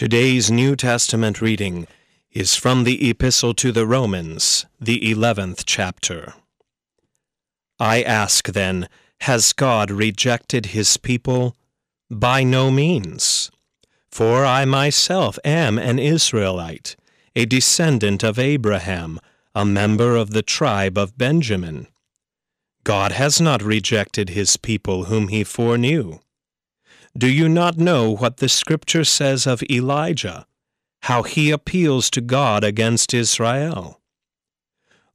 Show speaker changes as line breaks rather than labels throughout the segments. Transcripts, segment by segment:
Today's New Testament reading is from the Epistle to the Romans, the 11th chapter. I ask then, has God rejected his people? By no means. For I myself am an Israelite, a descendant of Abraham, a member of the tribe of Benjamin. God has not rejected his people whom he foreknew. Do you not know what the Scripture says of Elijah, how he appeals to God against Israel?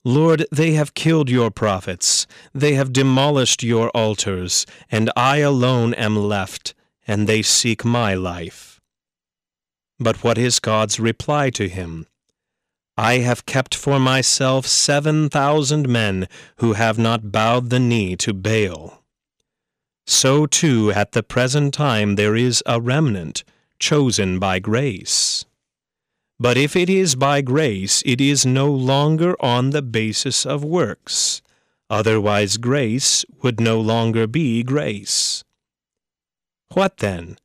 Lord, they have killed your prophets, they have demolished your altars, and I alone am left, and they seek my life. But what is God's reply to him? I have kept for myself seven thousand men who have not bowed the knee to Baal. So too at the present time there is a remnant chosen by grace. But if it is by grace, it is no longer on the basis of works. Otherwise, grace would no longer be grace. What then?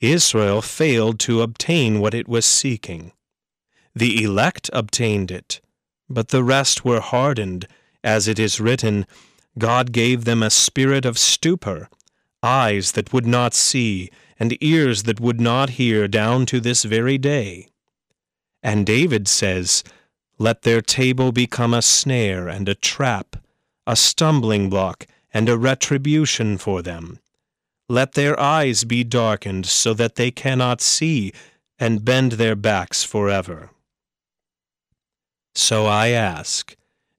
Israel failed to obtain what it was seeking. The elect obtained it, but the rest were hardened, as it is written, God gave them a spirit of stupor, eyes that would not see, and ears that would not hear down to this very day. And David says, Let their table become a snare and a trap, a stumbling block and a retribution for them. Let their eyes be darkened so that they cannot see, and bend their backs forever. So I ask,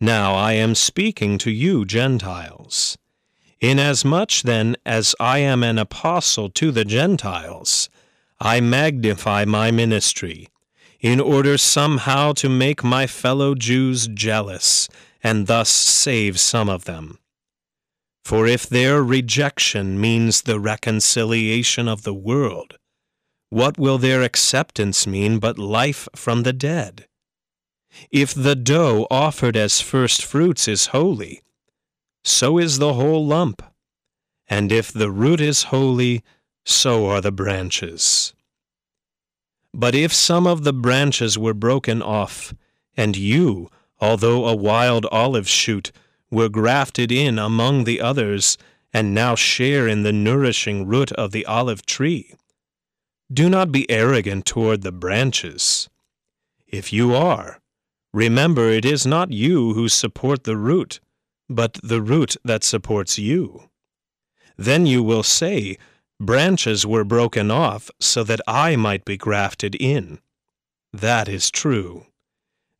Now I am speaking to you, Gentiles. Inasmuch then as I am an apostle to the Gentiles, I magnify my ministry, in order somehow to make my fellow Jews jealous, and thus save some of them. For if their rejection means the reconciliation of the world, what will their acceptance mean but life from the dead? If the dough offered as first fruits is holy, so is the whole lump. And if the root is holy, so are the branches. But if some of the branches were broken off, and you, although a wild olive shoot, were grafted in among the others, and now share in the nourishing root of the olive tree, do not be arrogant toward the branches. If you are, Remember, it is not you who support the root, but the root that supports you. Then you will say, Branches were broken off so that I might be grafted in. That is true.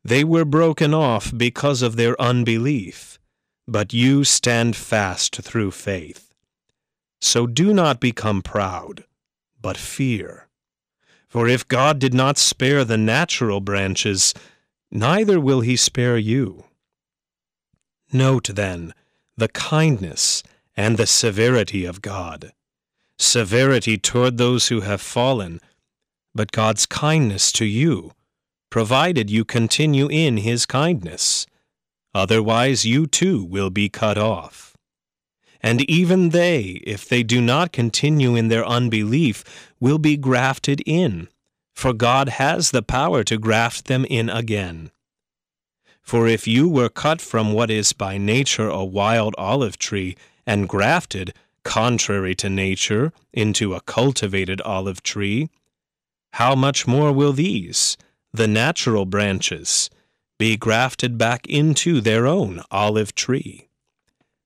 They were broken off because of their unbelief, but you stand fast through faith. So do not become proud, but fear. For if God did not spare the natural branches, neither will he spare you. Note, then, the kindness and the severity of God. Severity toward those who have fallen, but God's kindness to you, provided you continue in his kindness. Otherwise, you too will be cut off. And even they, if they do not continue in their unbelief, will be grafted in for God has the power to graft them in again. For if you were cut from what is by nature a wild olive tree, and grafted, contrary to nature, into a cultivated olive tree, how much more will these, the natural branches, be grafted back into their own olive tree?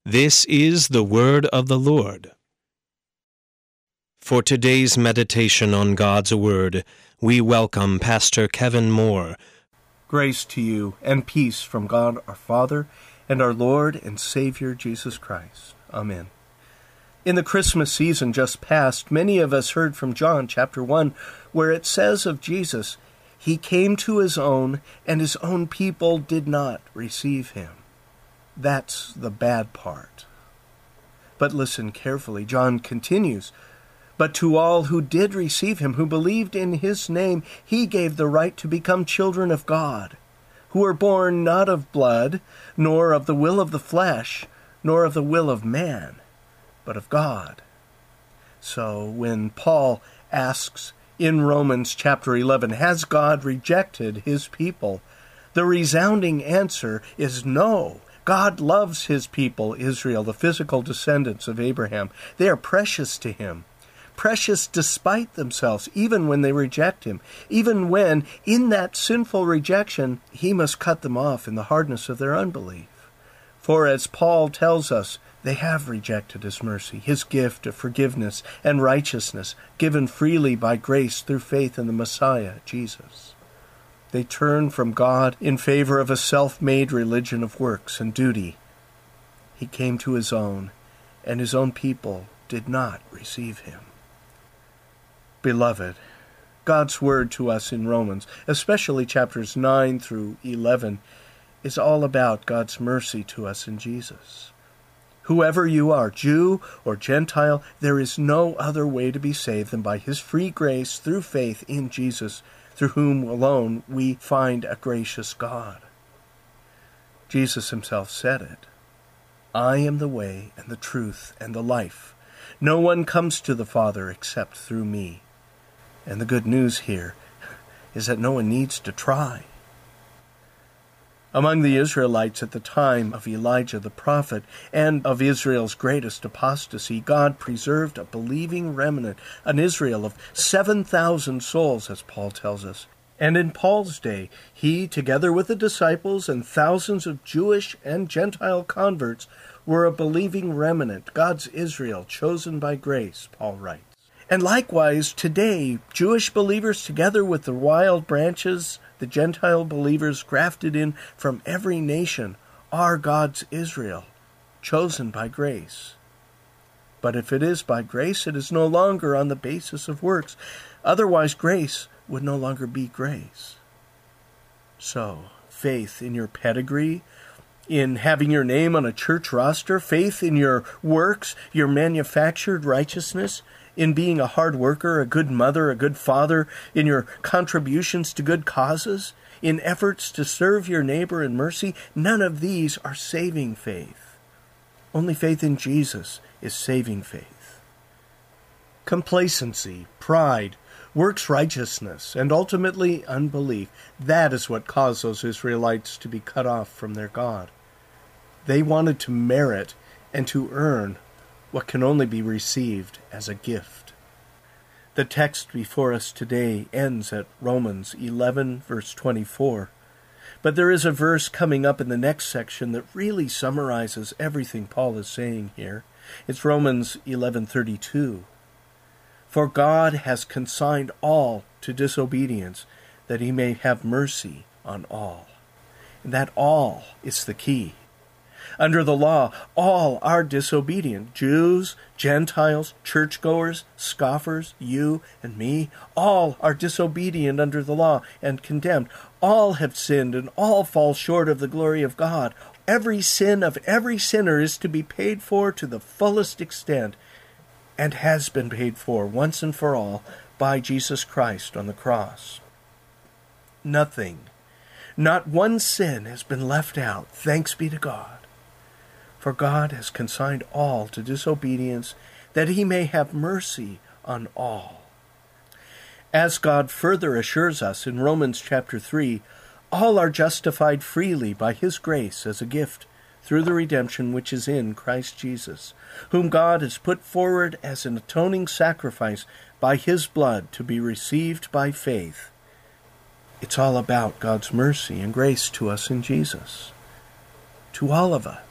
This is the word of the Lord. For today's meditation on God's Word, we welcome Pastor Kevin Moore.
Grace to you and peace from God our Father and our Lord and Savior Jesus Christ. Amen. In the Christmas season just past, many of us heard from John chapter 1, where it says of Jesus, He came to his own, and his own people did not receive him. That's the bad part. But listen carefully. John continues. But to all who did receive him, who believed in his name, he gave the right to become children of God, who were born not of blood, nor of the will of the flesh, nor of the will of man, but of God. So when Paul asks in Romans chapter 11, Has God rejected his people? The resounding answer is no. God loves his people, Israel, the physical descendants of Abraham. They are precious to him. Precious despite themselves, even when they reject him, even when, in that sinful rejection, he must cut them off in the hardness of their unbelief. For as Paul tells us, they have rejected his mercy, his gift of forgiveness and righteousness, given freely by grace through faith in the Messiah, Jesus. They turn from God in favor of a self made religion of works and duty. He came to his own, and his own people did not receive him. Beloved, God's word to us in Romans, especially chapters 9 through 11, is all about God's mercy to us in Jesus. Whoever you are, Jew or Gentile, there is no other way to be saved than by His free grace through faith in Jesus, through whom alone we find a gracious God. Jesus Himself said it I am the way and the truth and the life. No one comes to the Father except through me. And the good news here is that no one needs to try. Among the Israelites at the time of Elijah the prophet and of Israel's greatest apostasy, God preserved a believing remnant, an Israel of 7,000 souls, as Paul tells us. And in Paul's day, he, together with the disciples and thousands of Jewish and Gentile converts, were a believing remnant, God's Israel, chosen by grace, Paul writes. And likewise, today, Jewish believers, together with the wild branches the Gentile believers grafted in from every nation are God's Israel, chosen by grace. But if it is by grace, it is no longer on the basis of works. Otherwise, grace would no longer be grace. So, faith in your pedigree, in having your name on a church roster, faith in your works, your manufactured righteousness, in being a hard worker, a good mother, a good father, in your contributions to good causes, in efforts to serve your neighbor in mercy, none of these are saving faith. Only faith in Jesus is saving faith. Complacency, pride, works righteousness, and ultimately unbelief that is what caused those Israelites to be cut off from their God. They wanted to merit and to earn what can only be received as a gift. The text before us today ends at Romans 11, verse 24. But there is a verse coming up in the next section that really summarizes everything Paul is saying here. It's Romans 11:32. For God has consigned all to disobedience that he may have mercy on all. And that all is the key. Under the law, all are disobedient Jews, Gentiles, churchgoers, scoffers, you and me. All are disobedient under the law and condemned. All have sinned and all fall short of the glory of God. Every sin of every sinner is to be paid for to the fullest extent and has been paid for once and for all by Jesus Christ on the cross. Nothing, not one sin has been left out, thanks be to God for God has consigned all to disobedience, that he may have mercy on all. As God further assures us in Romans chapter 3, all are justified freely by his grace as a gift through the redemption which is in Christ Jesus, whom God has put forward as an atoning sacrifice by his blood to be received by faith. It's all about God's mercy and grace to us in Jesus, to all of us.